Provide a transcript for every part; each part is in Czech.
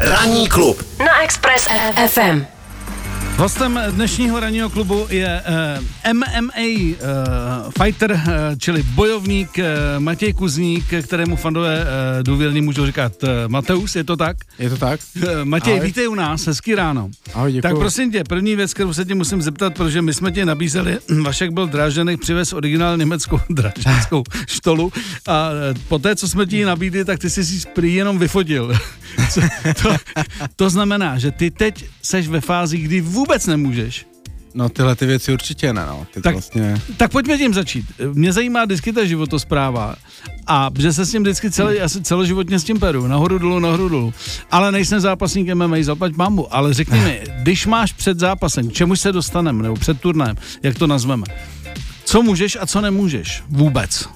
Ranní klub na Express FM. Hostem dnešního ranního klubu je uh, MMA uh, fighter, uh, čili bojovník uh, Matěj Kuzník, kterému fandové uh, důvěrně můžou říkat uh, Mateus, je to tak? Je to tak? Uh, Matěj, Ahoj. vítej u nás, hezký ráno. Ahoj, děkuju. Tak prosím tě, první věc, kterou se tě musím zeptat, protože my jsme tě nabízeli, Vašek byl Drážďanek, přivez originál německou drážďanskou štolu a eh, po té, co jsme ti ji nabídli, tak ty jsi si prý jenom vyfotil. Co- to, to znamená, že ty teď seš ve fázi, kdy vůbec nemůžeš. No tyhle ty věci určitě ne, no. Tak- tak. vlastně... Tak pojďme tím začít. Mě zajímá vždycky ta životospráva a že se s tím vždycky celý, asi celoživotně s tím peru, nahoru dolů, nahoru dolů. Ale nejsem zápasník MMA, zaplať mamu, ale řekni mi, když máš před zápasem, k čemu se dostaneme, nebo před turnajem, jak to nazveme, co můžeš a co nemůžeš vůbec?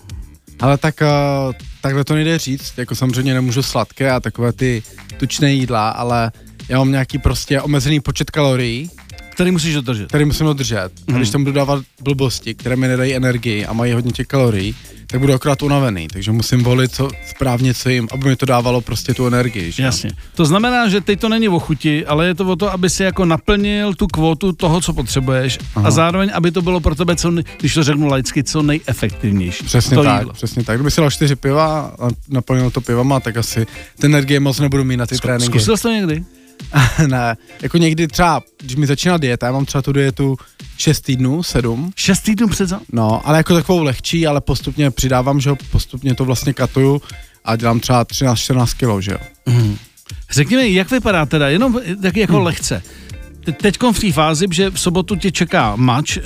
Ale tak uh, takhle to nejde říct, jako samozřejmě nemůžu sladké a takové ty tučné jídla, ale já mám nějaký prostě omezený počet kalorií, Který musíš dodržet. který musím dodržet. A když tam budu dávat blbosti, které mi nedají energii a mají hodně těch kalorií, tak budu akorát unavený, takže musím volit co, správně, co jim, aby mi to dávalo prostě tu energii. Že? Jasně. To znamená, že teď to není o chuti, ale je to o to, aby si jako naplnil tu kvotu toho, co potřebuješ Aha. a zároveň, aby to bylo pro tebe, co, když to řeknu laicky, co nejefektivnější. Přesně to tak, jídlo. přesně tak. Kdyby si dal čtyři piva a naplnil to pivama, tak asi ty energie moc nebudu mít na ty tréninky. Zkusil jsi to někdy? ne, jako někdy třeba, když mi začíná dieta, já mám třeba tu dietu 6 týdnů, 7, Šest týdnů před zá... no, ale jako takovou lehčí, ale postupně přidávám, že jo, postupně to vlastně katuju a dělám třeba 13-14 kilo, že jo. Řekni mi, jak vypadá teda, jenom tak jako hmm. lehce. Teď v té fázi, že v sobotu tě čeká mač, eh,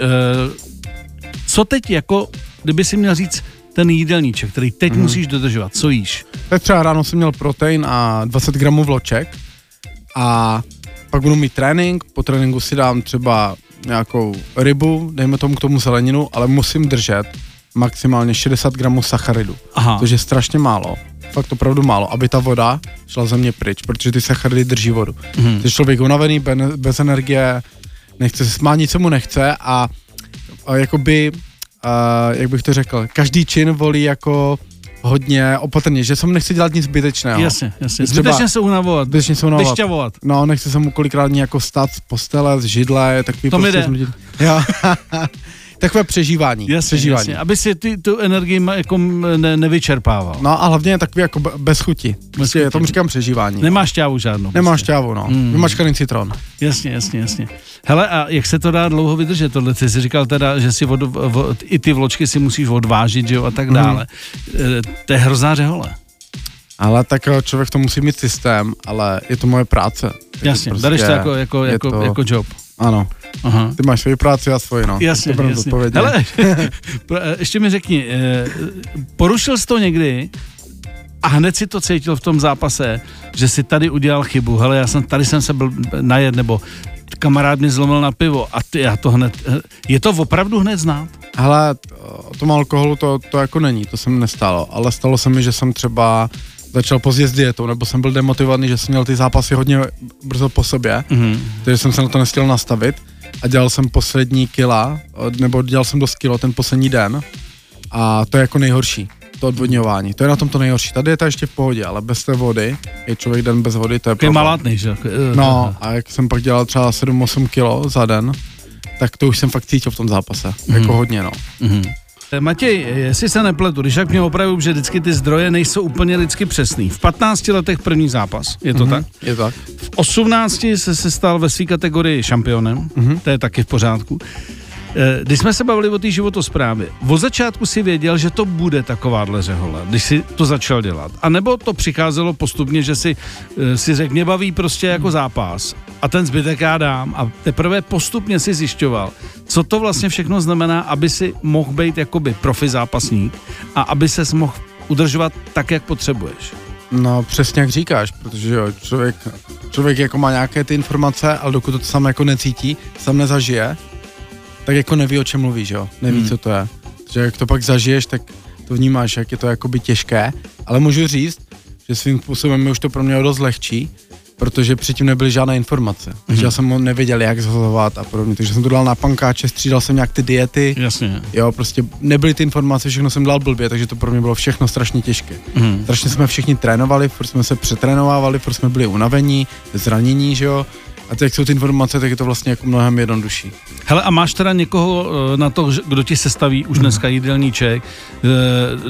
co teď jako, kdyby si měl říct ten jídelníček, který teď hmm. musíš dodržovat, co jíš? Tak třeba ráno jsem měl protein a 20 gramů vloček a pak budu mít trénink, po tréninku si dám třeba nějakou rybu, dejme tomu k tomu zeleninu, ale musím držet maximálně 60 gramů sacharidu, Aha. což je strašně málo, fakt opravdu málo, aby ta voda šla ze mě pryč, protože ty sacharidy drží vodu. Mhm. Ty člověk unavený, ben- bez energie, nechce se smát, nic se mu nechce a, a jakoby, a, jak bych to řekl, každý čin volí jako hodně opatrně, že jsem nechci dělat nic zbytečného. Jasně, jasně. Třeba- Zbytečně se unavovat, Zbytečně se unavovat. vyšťavovat. No, nechci se mu kolikrát ani jako stát z postele, z židle, takový To mi prostě jde. znudit- Jo. Takové přežívání. Jasně, přežívání. jasně, aby si ty, tu energii jako ne, nevyčerpával. No a hlavně takový jako be- bez chuti. Prostě chuti. tomu říkám přežívání. Nemáš šťávu žádnou. Nemáš prostě. šťávu, no. Mm. Mm. Vymačkaný citron. Jasně, jasně, jasně. Hele, a jak se to dá dlouho vydržet tohle? Ty jsi říkal teda, že si od, od, i ty vločky si musíš odvážit, že jo, a tak dále. Mm. To je hrozná řehole. Ale tak eh, člověk to musí mít systém, ale je to moje práce. Jasně, prostě bereš to jako, jako, jako, to- jako job. Ano, Aha. ty máš svoji práci a svoji, no. Jasně, to jasně. eh, ještě mi řekni, eh, porušil jsi to někdy a hned si to cítil v tom zápase, že si tady udělal chybu. Hele, já jsem, tady jsem se byl najet, nebo kamarád mi zlomil na pivo a ty, já to hned, eh, je to opravdu hned znát? Hele, o tom alkoholu to, to jako není, to se mi nestalo, ale stalo se mi, že jsem třeba začal pozdě s dietou, nebo jsem byl demotivovaný, že jsem měl ty zápasy hodně brzo po sobě, Mhm. takže jsem se na to nestihl nastavit a dělal jsem poslední kila, nebo dělal jsem dost kilo ten poslední den a to je jako nejhorší, to odvodňování, to je na tom to nejhorší, ta dieta je ještě v pohodě, ale bez té vody, je člověk den bez vody, to je Ty problém. malátnej, že? Eh, No a jak jsem pak dělal třeba 7-8 kilo za den, tak to už jsem fakt cítil v tom zápase, jako hodně no. Mhm. Eh, Matěj, jestli se nepletu, když jak mě opravuju, že vždycky ty zdroje nejsou úplně lidsky přesný. V 15 letech první zápas, je to mm-hmm. tak? Je tak. V 18 se, se stal ve své kategorii šampionem, mm-hmm. to je taky v pořádku. Eh, Když jsme se bavili o té životosprávě, od začátku si věděl, že to bude takováhle řehole, když si to začal dělat. A nebo to přicházelo postupně, že si, eh, si řekl, mě baví prostě jako zápas a ten zbytek já dám a teprve postupně si zjišťoval, co to vlastně všechno znamená, aby si mohl být jakoby profi zápasník a aby ses mohl udržovat tak, jak potřebuješ. No přesně jak říkáš, protože jo, člověk, člověk jako má nějaké ty informace, ale dokud to sám jako necítí, sám nezažije, tak jako neví, o čem mluví, že jo, neví, Hmm. hmm. co to je. Že jak to pak zažiješ, tak to vnímáš, jak je to jakoby těžké, ale můžu říct, že svým způsobem je už to pro mě dost lehčí, protože předtím nebyly žádné informace. Takže já jsem nevěděl, jak zhazovat a podobně. Takže jsem to dal na pankáče, střídal jsem nějak ty diety. Jasně. Jo, prostě nebyly ty informace, všechno jsem dal blbě, takže to pro mě bylo všechno strašně těžké. Mhm. Strašně jsme všichni trénovali, furt jsme se přetrénovávali, furt jsme byli unavení, zranění, že jo. A teď, jak jsou ty informace, tak je to vlastně jako mnohem jednodušší. Hele, a máš teda někoho eh, na to, kdo ti sestaví už dneska jídelníček, eh,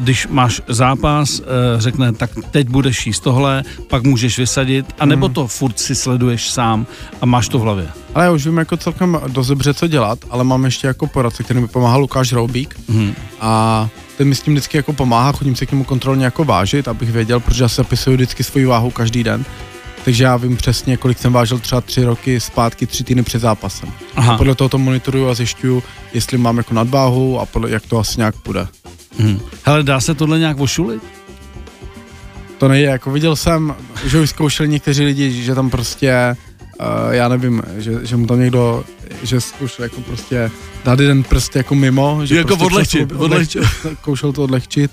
když máš zápas, eh, řekne, tak teď budeš jíst tohle, pak můžeš vysadit, anebo to furt si sleduješ sám a máš to v hlavě. Ale já už vím jako celkem dost dobře, co dělat, ale mám ještě jako poradce, který mi pomáhá Lukáš Roubík Mhm. a ten mi s tím vždycky jako pomáhá, chodím se k němu kontrolně jako vážit, abych věděl, protože já se zapisuju vždycky svoji váhu každý den. Takže já vím přesně, kolik jsem vážil třeba tři roky zpátky, tři týdny před zápasem. Aha. Podle toho to monitoruju a zjišťuju, jestli mám jako nadváhu a podle, jak to asi nějak půjde. Mhm. Hele, dá se tohle nějak ošulit? To nejde, jako viděl jsem, že už zkoušeli někteří lidi, že tam prostě, uh, já nevím, že, že mu tam někdo, že zkoušel jako prostě dát jeden prst jako mimo. Že Jako prostě odlehčit, odlehčit. Zkoušel to odlehčit.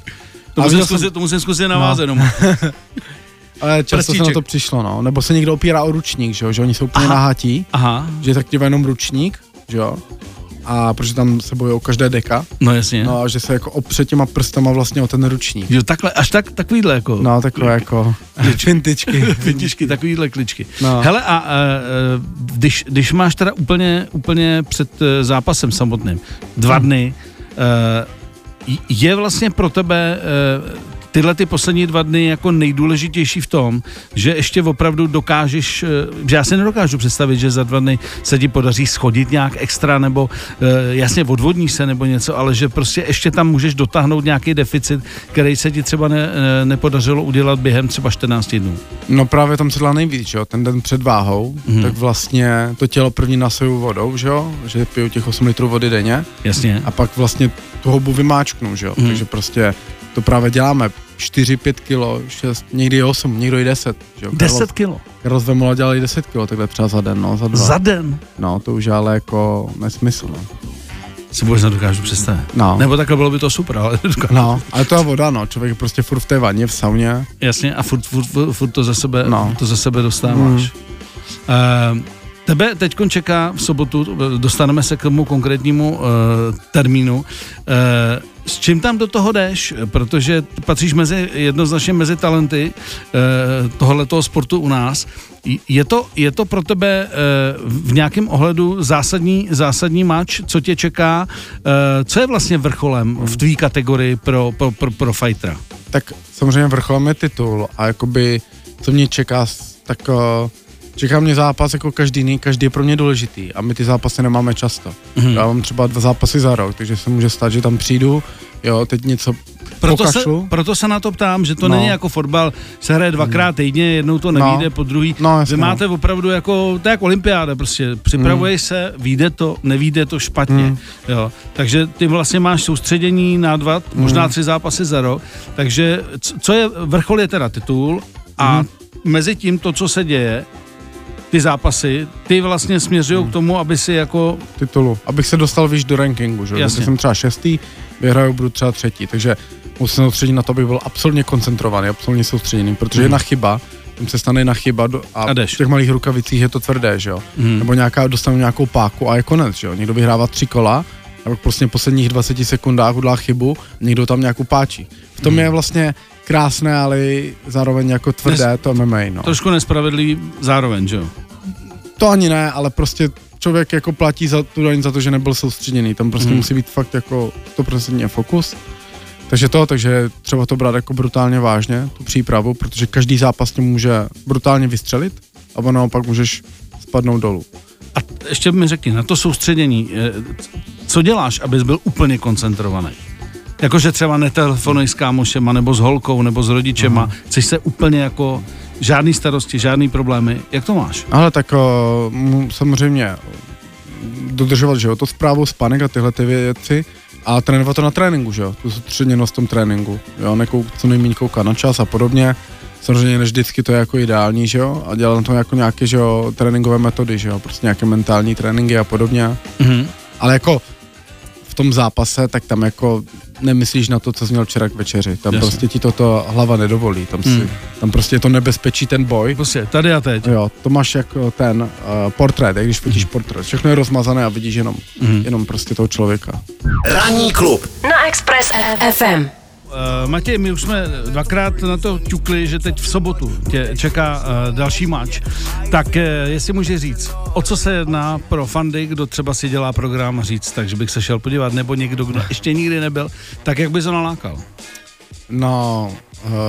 To musím, viděl jsem- zkusit, to musím zkusit navázat jenom. Ale často se na Prstíček. to přišlo, no. Nebo se někdo opírá o ručník, že jo, že oni jsou úplně Aha. nahatí, Aha, že tak jenom ručník, že jo. A protože tam se bojí o každé deka, no jasně. no a že se jako opře těma prstama vlastně o ten ručník. Jo, takhle, až tak, takovýhle jako. No, takové jako fintičky. Fintičky, takovýhle kličky. No. Hele, a e, e, když, když máš teda úplně, úplně před e, zápasem samotným dva dny, e, je vlastně pro tebe tyhle ty poslední dva dny jako nejdůležitější v tom, že ještě opravdu dokážeš, e, že já si nedokážu představit, že za dva dny se ti podaří schodit nějak extra, nebo e, jasně odvodníš se nebo něco, ale že prostě ještě tam můžeš dotáhnout nějaký deficit, který se ti třeba ne, e, nepodařilo udělat během třeba 14 dnů. No právě tam se dá nejvíc, že jo, ten den před váhou, Mhm. tak vlastně to tělo první nasoju vodou, že jo, že piju těch 8 litrů vody denně Jasně. a pak vlastně tu houbu vymáčknu, že jo, Mhm. takže prostě to právě děláme 4, 5 kilo, 6, někdy i 8, někdo i 10, že jo. 10 kilo. Karol Vemola dělal i 10 kilo, takhle třeba za den, no, za dva. Za den. No, to už ale jako nesmysl, no. Si vůbec nedokážu představit. No. Nebo takhle bylo by to super, ale nedokážu. No, ale to je voda, no, člověk je prostě furt v té vaně, v sauně. Jasně, a furt, furt, furt, furt to, za sebe, No. to za sebe dostáváš. Mm. Uh, tebe teď čeká v sobotu, dostaneme se k tomu konkrétnímu uh, termínu. Uh, s čím tam do toho jdeš? Protože patříš mezi, jednoznačně mezi talenty uh, tohoto sportu u nás. Je to, je to pro tebe uh, v nějakém ohledu zásadní, zásadní mač, co tě čeká? Uh, co je vlastně vrcholem v tvý kategorii pro, pro, pro, pro fightera? tak samozřejmě vrcholem je titul a jakoby, co mě čeká, tak uh, čeká mě zápas jako každý jiný, každý je pro mě důležitý a my ty zápasy nemáme často. Mhm. Já mám třeba dva zápasy za rok, takže se může stát, že tam přijdu, jo, teď něco Proto se, proto se na to ptám, že to No. není jako fotbal, se hraje dvakrát týdně, jednou to nevíde, No. po druhý. No, Vy jasně, máte opravdu jako, to je jako olympiáda, prostě připravuješ se, vyjde to, nevíde to špatně. Mm. Jo. Takže ty vlastně máš soustředění na dva, možná tři zápasy za rok, takže co je, vrchol je teda titul a mezi tím to, co se děje, ty zápasy, ty vlastně směřují k tomu, aby si jako, titulu, abych se dostal víš do rankingu, že? jo. Jasně. Když jsem třeba šestý, vyhraju, budu třeba třetí, takže musím soustředit na to, abych byl absolutně koncentrovaný, absolutně soustředěný, protože Mhm. jedna chyba, tím se stane jedna chyba do, a, A jdeš. v těch malých rukavicích je to tvrdé, že jo. Mhm. Nebo nějaká, dostanu nějakou páku a je konec, že jo. Někdo vyhrává tři kola, a pak prostě v posledních 20 sekundách udělá chybu, někdo tam nějakou páčí. V tom je vlastně krásné, ale zároveň jako tvrdé to MMA, no. trošku nespravedlivý zároveň, že jo? To ani ne, ale prostě člověk jako platí za tu daň za to, že nebyl soustředěný. Tam prostě hmm. musí být fakt jako 100% fokus. Takže to, takže třeba to brát jako brutálně vážně, tu přípravu, protože každý zápas tě může brutálně vystřelit a ono naopak můžeš spadnout dolů. A ještě mi řekni, na to soustředění, eh, co děláš, abys byl úplně koncentrovaný? Jakože třeba netelefonuješ s kámošema, nebo s holkou, nebo s rodičema, chceš se úplně jako žádný starosti, žádný problémy, jak to máš? Ale tak mu- samozřejmě dodržovat, že jo, to zprávu spánek a tyhle ty věci a trénovat to na tréninku, že jo, tu soustředěnost v tom tréninku, jo, nekou, co nejméně koukat na čas a podobně. Samozřejmě než vždycky to je jako ideální, že jo, a dělat na to jako nějaké, že jo, tréninkové metody, že jo, prostě nějaké mentální tréninky a podobně. Mhm. Ale jako v tom zápase, tak tam jako nemyslíš na to, co jsi měl včera k večeři. Tam Jasně. prostě ti toto hlava nedovolí. Tam, si, Hmm. tam prostě je to nebezpečí, ten boj. Prostě tady a teď. Jo, to máš jako ten uh, portrét, jak když fotíš portrét. Všechno je rozmazané a vidíš jenom, Mhm. jenom prostě toho člověka. Ranní klub na Express FM. Uh, Matěj, my už jsme dvakrát na to ťukli, že teď v sobotu tě čeká uh, další match. Tak uh, jestli může říct, o co se jedná pro fandy, kdo třeba si dělá program říct, takže bych se šel podívat, nebo někdo, kdo ještě nikdy nebyl, tak jak by to nalákal? No,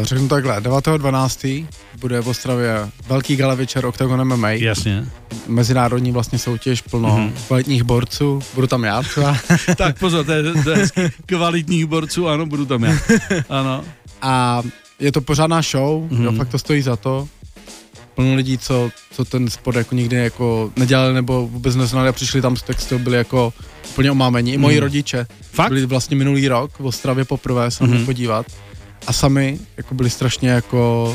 řeknu takhle, 9.12. bude v Ostravě velký gala večer Octagon MMA. Jasně. Mezinárodní vlastně soutěž plno Mhm. kvalitních borců. Budu tam já třeba. tak pozor, to je, to je hezký. kvalitních borců, ano, budu tam já. Ano. A je to pořádná show, Mhm. jo, fakt to stojí za to. Plno lidí, co, co ten sport jako nikdy jako nedělali nebo vůbec neznali a přišli tam s textu, byli jako úplně omámení. I moji Mhm. rodiče Fakt? byli vlastně minulý rok v Ostravě poprvé se Mhm. mm podívat a sami jako byli strašně jako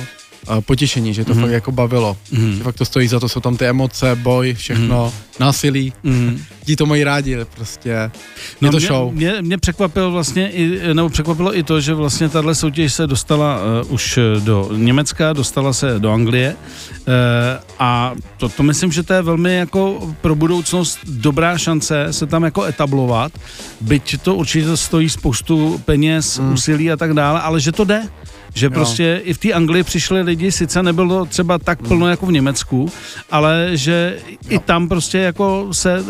potěšení, že to Mhm. fakt jako bavilo. Mhm. Že fakt to stojí za to, jsou tam ty emoce, boj, všechno, násilí. Mhm. Lidi to mají rádi, prostě. Je No to mě, show. Mě, mě překvapilo vlastně, i, nebo překvapilo i to, že vlastně tahle soutěž se dostala uh, už do Německa, dostala se do Anglie uh, a to, to myslím, že to je velmi jako pro budoucnost dobrá šance se tam jako etablovat, byť to určitě stojí spoustu peněz, Hmm. úsilí a tak dále, ale že to jde. Že Jo. prostě i v té Anglii přišli lidi, sice nebylo třeba tak plno jako v Německu, ale že i tam prostě jako se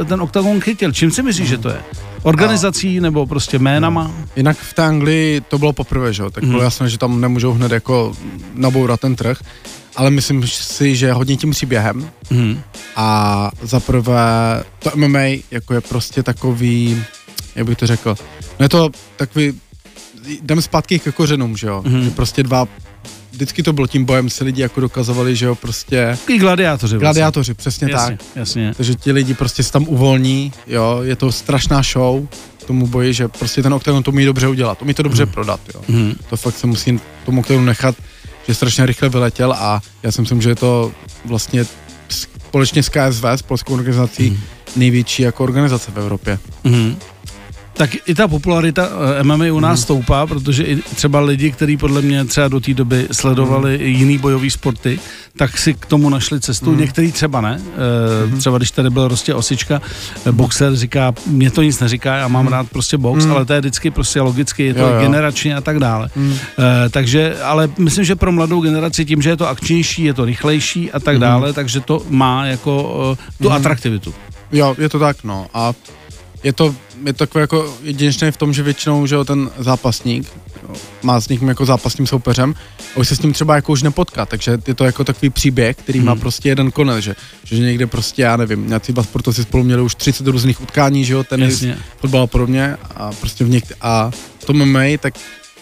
eh, ten oktagon chytil. Čím si myslíš, že to je? Organizací nebo prostě jménama? Jinak v té Anglii to bylo poprvé, že jo, tak bylo jasné, že tam nemůžou hned jako nabourat ten trh, ale myslím si, že hodně tím musí během Mhm. a za prvé to MMA jako je prostě takový, jak bych to řekl, no je to takový, jdem zpátky ke kořenům, že jo, Mhm. že prostě dva, vždycky to bylo tím bojem, se lidi jako dokazovali, že jo, prostě Takový gladiátoři. vlastně. gladiátoři, přesně Jasně, tak. jasně. Takže ti lidi prostě se tam uvolní, jo, je to strašná show tomu boji, že prostě ten oktagon to umí dobře udělat, umí to dobře Mhm. prodat, jo. Mhm. To fakt se musí tomu oktagonu nechat, že strašně rychle vyletěl a já si myslím, že je to vlastně společně s KSV, s polskou organizací, Mhm. největší jako organizace v Evropě. Mhm. Tak i ta popularita eh, MMA u nás Mhm. stoupá, protože i třeba lidi, kteří podle mě třeba do té doby sledovali i jiný bojový sporty, tak si k tomu našli cestu. Mhm. Některý třeba ne. Mhm. Třeba když tady byl prostě Osička, eh, boxer říká, mě to nic neříká, já mám Mhm. rád prostě box, Mhm. ale to je vždycky prostě logicky, je to Jo, jo. generačně a tak dále. Mm. Eh, takže, ale myslím, že pro mladou generaci tím, že je to akčnější, je to rychlejší a tak Mhm. dále, takže to má jako tu Mhm. atraktivitu. Jo, je to tak, no. A je to, je to takové jako jedinečné v tom, že většinou, že jo, ten zápasník jo, má s někým jako zápasním soupeřem a už se s ním třeba jako už nepotká, takže je to jako takový příběh, který má Hmm. prostě jeden konec, že, že někde prostě, já nevím, nějací dva sportovci spolu měli už 30 různých utkání, že jo, tenis, Jasně. fotbal a podobně a prostě v někde, a v tom MMA, tak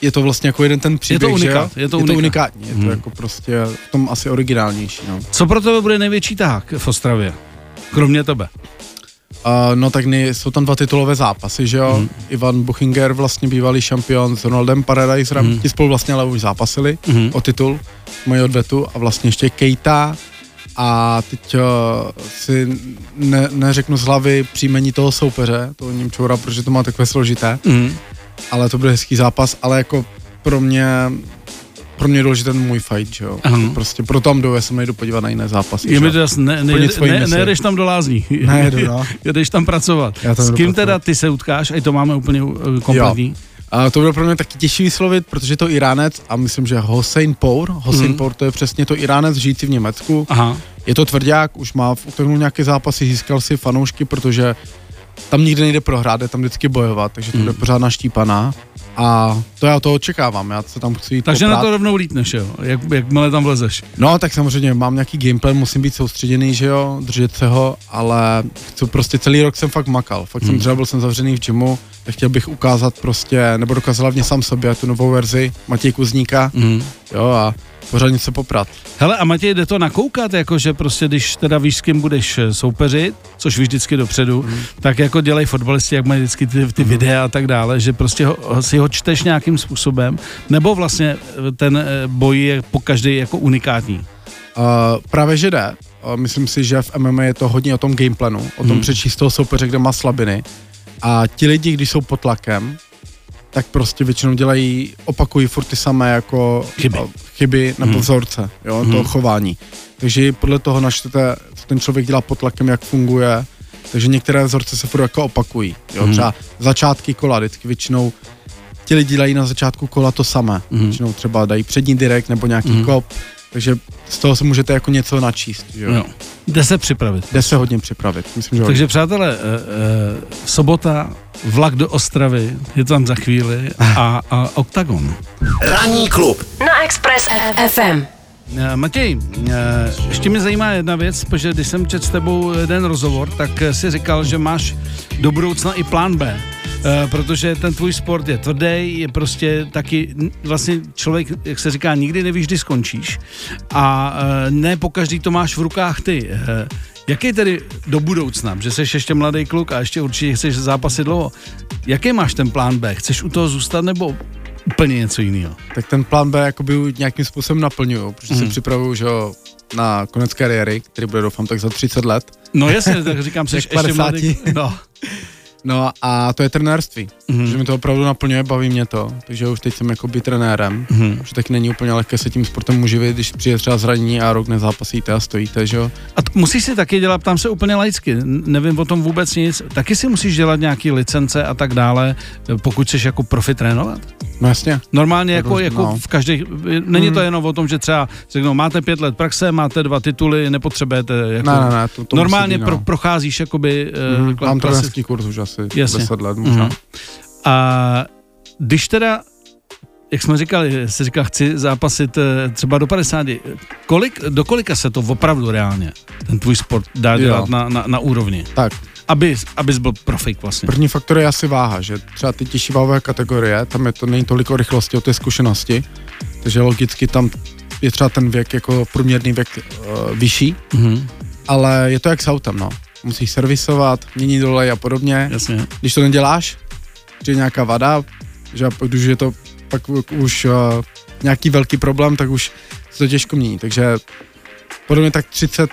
je to vlastně jako jeden ten příběh, že jo? unikát, je to je to unikát. unikátní, je to Hmm. jako prostě v tom asi originálnější, no. Co pro tebe bude největší tahák v Ostravě? Kromě tebe. Uh, no tak nej, jsou tam dva titulové zápasy, že jo? Mm. Ivan Buchinger, vlastně bývalý šampion s Ronaldem Paradizerem, Mhm. mm. ti spolu vlastně ale už zápasili Mhm. o titul, mají odvetu a vlastně ještě Keita a teď uh, si ne, neřeknu z hlavy příjmení toho soupeře, toho Němčoura, protože to má takové složité, Mhm. ale to byl hezký zápas, ale jako pro mě pro mě je důležitý ten můj fight, že jo. Aha. Prostě pro tam jdu, já se nejdu podívat na jiné zápasy. Je mi to jasné, ne, ne, ne, nejedeš tam do lázní. Nejedu, no. Jedeš tam pracovat. Já tam S kým pracovat. teda ty se utkáš, a to máme úplně uh, kompletní. A to bylo pro mě taky těžší vyslovit, protože je to Iránec a myslím, že Hossein Pour, Hossein Mhm. Pour to je přesně to Iránec žijící v Německu. Aha. Je to tvrdák, už má v nějaké zápasy, získal si fanoušky, protože tam nikdy nejde prohrát, je tam vždycky bojovat, takže to bude pořád naštípaná. A to já to očekávám, já se tam chci jít Takže poprát. na to rovnou lítneš, jo? Jak, jakmile tam vlezeš. No, tak samozřejmě mám nějaký gameplay, musím být soustředěný, že jo, držet se ho, ale chci prostě celý rok jsem fakt makal. Fakt Hmm. jsem třeba byl jsem zavřený v gymu, tak chtěl bych ukázat prostě, nebo dokázal hlavně sám sobě tu novou verzi Matěj Kuzníka, Mhm. jo, a pořádně se poprat. Hele, a Matěj, jde to nakoukat, jakože prostě, když teda víš, s kým budeš eh, soupeřit, což víš vždycky dopředu, Mhm. tak jako dělají fotbalisti, jak mají vždycky ty, ty videa a tak dále, že prostě ho, ho- si ho čteš nějakým způsobem, nebo vlastně eh, ten eh, boj je po každý jako unikátní. Uh, právě že jde. Uh, myslím si, že v MMA je to hodně o tom gameplanu, o tom Hmm. přečíst toho soupeře, kde má slabiny. A ti lidi, když jsou pod tlakem, tak prostě většinou dělají, opakují furt ty samé jako Chyby. Chyby nebo Mhm. vzorce, jo, Mhm. toho chování. Takže podle toho načtete, co ten člověk dělá pod tlakem, jak funguje, takže některé vzorce se furt jako opakují. Jo, Mhm. třeba začátky kola, vždycky většinou ti lidi dělají na začátku kola to samé. Mhm. Většinou třeba dají přední direkt nebo nějaký Mhm. kop, takže z toho se můžete jako něco načíst. Že jo? Jo. Jde se připravit. Jde se hodně připravit. Myslím, že hodně. Takže přátelé, eh, eh, sobota, vlak do Ostravy, je to tam za chvíli a, a Octagon. Ranní klub Na Express FM. Eh, Matěj, ještě mě zajímá jedna věc, protože když jsem četl s tebou jeden rozhovor, tak si říkal, že máš do budoucna i plán B. Eh, protože ten tvůj sport je tvrdý, je prostě taky vlastně člověk, jak se říká, nikdy nevíš, kdy skončíš a eh, ne po každý to máš v rukách ty. Eh, Jaký tedy do budoucna, že jsi ještě mladý kluk a ještě určitě chceš zápasit dlouho, jaký máš ten plán B? Chceš u toho zůstat nebo úplně něco jiného? tak ten plán B jakoby nějakým způsobem naplňuju, protože Mhm. se připravuju, že jo, na konec kariéry, který bude doufám tak za 30 let. No jasně, tak říkám, jsi Jak ještě 50. mladý. No. No a to je trenérství, Mhm. že mi to opravdu naplňuje, baví mě to, takže už teď jsem jakoby trenérem, Mhm. že taky není úplně lehké se tím sportem uživit, když přijde třeba zranění a rok nezápasíte a stojíte, že jo. A t- musíš si taky dělat, tam se úplně laicky, nevím o tom vůbec nic, taky si musíš dělat nějaký licence a tak dále, pokud chceš jako profi trénovat? No jasně, Normálně jako, roz- jako no. v každé, není to Mhm. jenom o tom, že třeba řeknou, máte pět let praxe, máte dva tituly, nepotřebujete jako... ne, ne, ne, to, to Normálně být, pro, no. procházíš jakoby... Mhm, uh, Mám trenérský kurz už asi Jasně. 10 let možná. Mhm. A když teda, jak jsme říkali, jsi říkal, chci zápasit eh, třeba do 50, kolik, do kolika se to opravdu reálně, ten tvůj sport dá Jo. dělat na, na, na úrovni? Tak, Aby, abys byl profik vlastně. První faktor je asi váha, že třeba ty těžší váhové kategorie, tam je to není tolik o rychlosti, o té zkušenosti, takže logicky tam je třeba ten věk jako průměrný věk uh, vyšší, Mhm, ale je to jak s autem, no. Musíš servisovat, měnit dolej a podobně. jasně. Když to neděláš, že je nějaká vada, že když je to pak už uh, nějaký velký problém, tak už se to těžko mění. Takže podobně tak 30,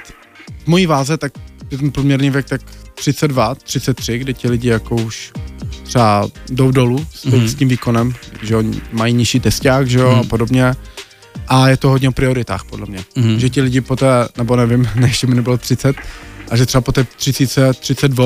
v mojí váze, tak je ten průměrný věk tak 32, 33, kde ti lidi jako už třeba jdou dolů s, mm-hmm. s tím výkonem, že jo, mají nižší testák, že jo, Mhm. a podobně. A je to hodně o prioritách, podle mě. Mhm. Že ti lidi po té, nebo nevím, ne, ještě mi nebylo 30, a že třeba po té 30, 32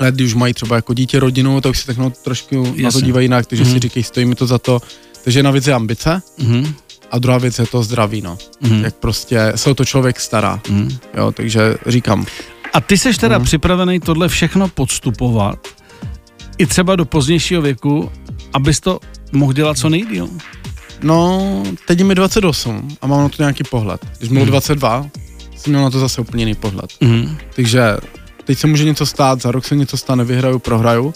let, kdy už mají třeba jako dítě, rodinu, tak už se tak no, trošku na to Jasně. dívají jinak, takže Mhm. si říkají, stojí mi to za to. Takže jedna věc je ambice Mhm, a druhá věc je to zdraví, no. mhm, Jak prostě se o to člověk stará, mhm. jo, takže říkám, A ty seš teda Mhm. připravený tohle všechno podstupovat i třeba do pozdějšího věku, abys to mohl dělat co nejdíl? no, teď je mi 28 a mám na to nějaký pohled. Když bylo Mhm. 22, jsem měl na to zase úplně jiný pohled. Mhm. Takže teď se může něco stát, za rok se něco stane, vyhraju, prohraju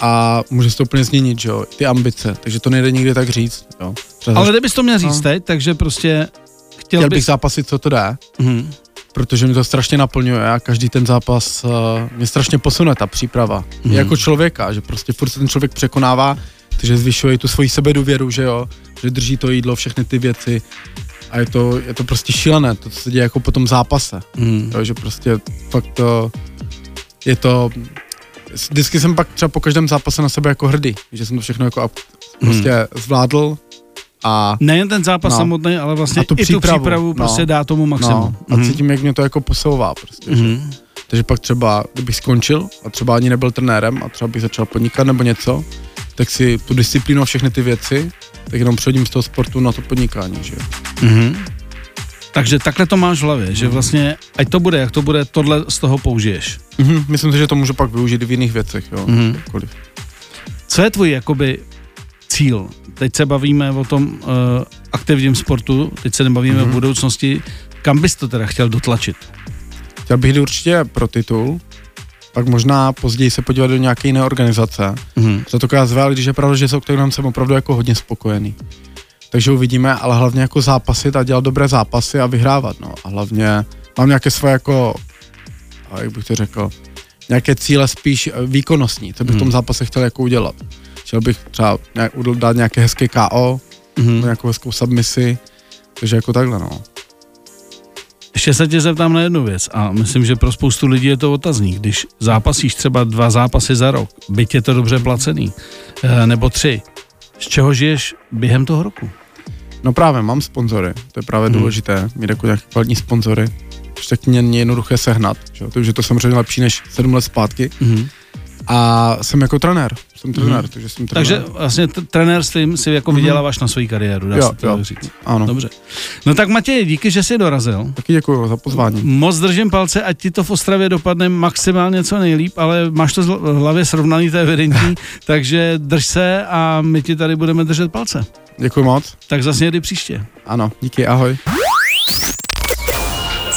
a může se to úplně změnit, že jo, ty ambice, takže to nejde nikdy tak říct, jo. Třeba Ale kdybys to měl říct No. teď, takže prostě chtěl, chtěl bych bys... zápasit, co to jde, Mhm. protože mi to strašně naplňuje a každý ten zápas uh, mě strašně posune, ta příprava. Mhm. Mm. Jako člověka, že prostě furt se ten člověk překonává, takže zvyšuje i tu svoji sebedůvěru, že jo, že drží to jídlo, všechny ty věci a je to, je to prostě šílené, to, co se děje jako po tom zápase, Mhm. jo, že prostě fakt to, je to, vždycky jsem pak třeba po každém zápase na sebe jako hrdý, že jsem to všechno jako up- prostě zvládl a Nejen ten zápas No. samotný, ale vlastně A tu i tu přípravu, přípravu no. prostě dá tomu maximum. no, a Mhm. cítím, jak mě to jako posouvá prostě, že? Mhm. Takže pak třeba, kdybych skončil a třeba ani nebyl trenérem a třeba bych začal podnikat nebo něco, tak si tu disciplínu a všechny ty věci, tak jenom přehodím z toho sportu na to podnikání, že jo. Mhm. Takže takhle to máš v hlavě, že Mhm. vlastně, ať to bude, jak to bude, tohle z toho použiješ. Mhm, myslím si, že to můžu pak využít i v jiných věcech, jo. Mhm. Jakkoliv. Co je tvůj jakoby cíl? Teď se bavíme o tom uh, aktivním sportu, teď se nebavíme mm-hmm. Mhm. o budoucnosti. Kam bys to teda chtěl dotlačit? Chtěl bych jít určitě pro titul, pak možná později se podívat do nějaké jiné organizace. Mm-hmm. Za to KSV, ale když je pravda, že s Octagonem jsem opravdu jako hodně spokojený. Takže uvidíme, ale hlavně jako zápasit a dělat dobré zápasy a vyhrávat, no. A hlavně mám nějaké svoje jako, jak bych to řekl, nějaké cíle spíš eh, výkonnostní, co bych v tom Hmm. zápase chtěl jako udělat. Chtěl bych třeba nějak, dát nějaké hezké KO, Mm-hmm. nějakou hezkou submisi, takže jako takhle, no. Ještě se tě zeptám na jednu věc a myslím, že pro spoustu lidí je to otazník. Když zápasíš třeba dva zápasy za rok, byť je to dobře placený, eh, nebo tři, z čeho žiješ během toho roku? No právě, mám sponzory, to je právě hmm. důležité, mít jako nějaké kvalitní sponzory, není jednoduché sehnat, že? takže to je samozřejmě lepší než sedm let zpátky. Hmm. A jsem jako trenér, jsem trenér, hmm. takže jsem trenér. Takže vlastně t- trenér s tím si jako vyděláváš hmm. na svoji kariéru, dá jo, se to jo. říct. Ano. Dobře. No tak Matěj, díky, že jsi dorazil. Taky děkuji za pozvání. Moc držím palce, ať ti to v Ostravě dopadne maximálně co nejlíp, ale máš to v hlavě srovnaný, to je evidentní, takže drž se a my ti tady budeme držet palce. Děkuji moc. Tak zase někdy příště. Ano, díky, ahoj.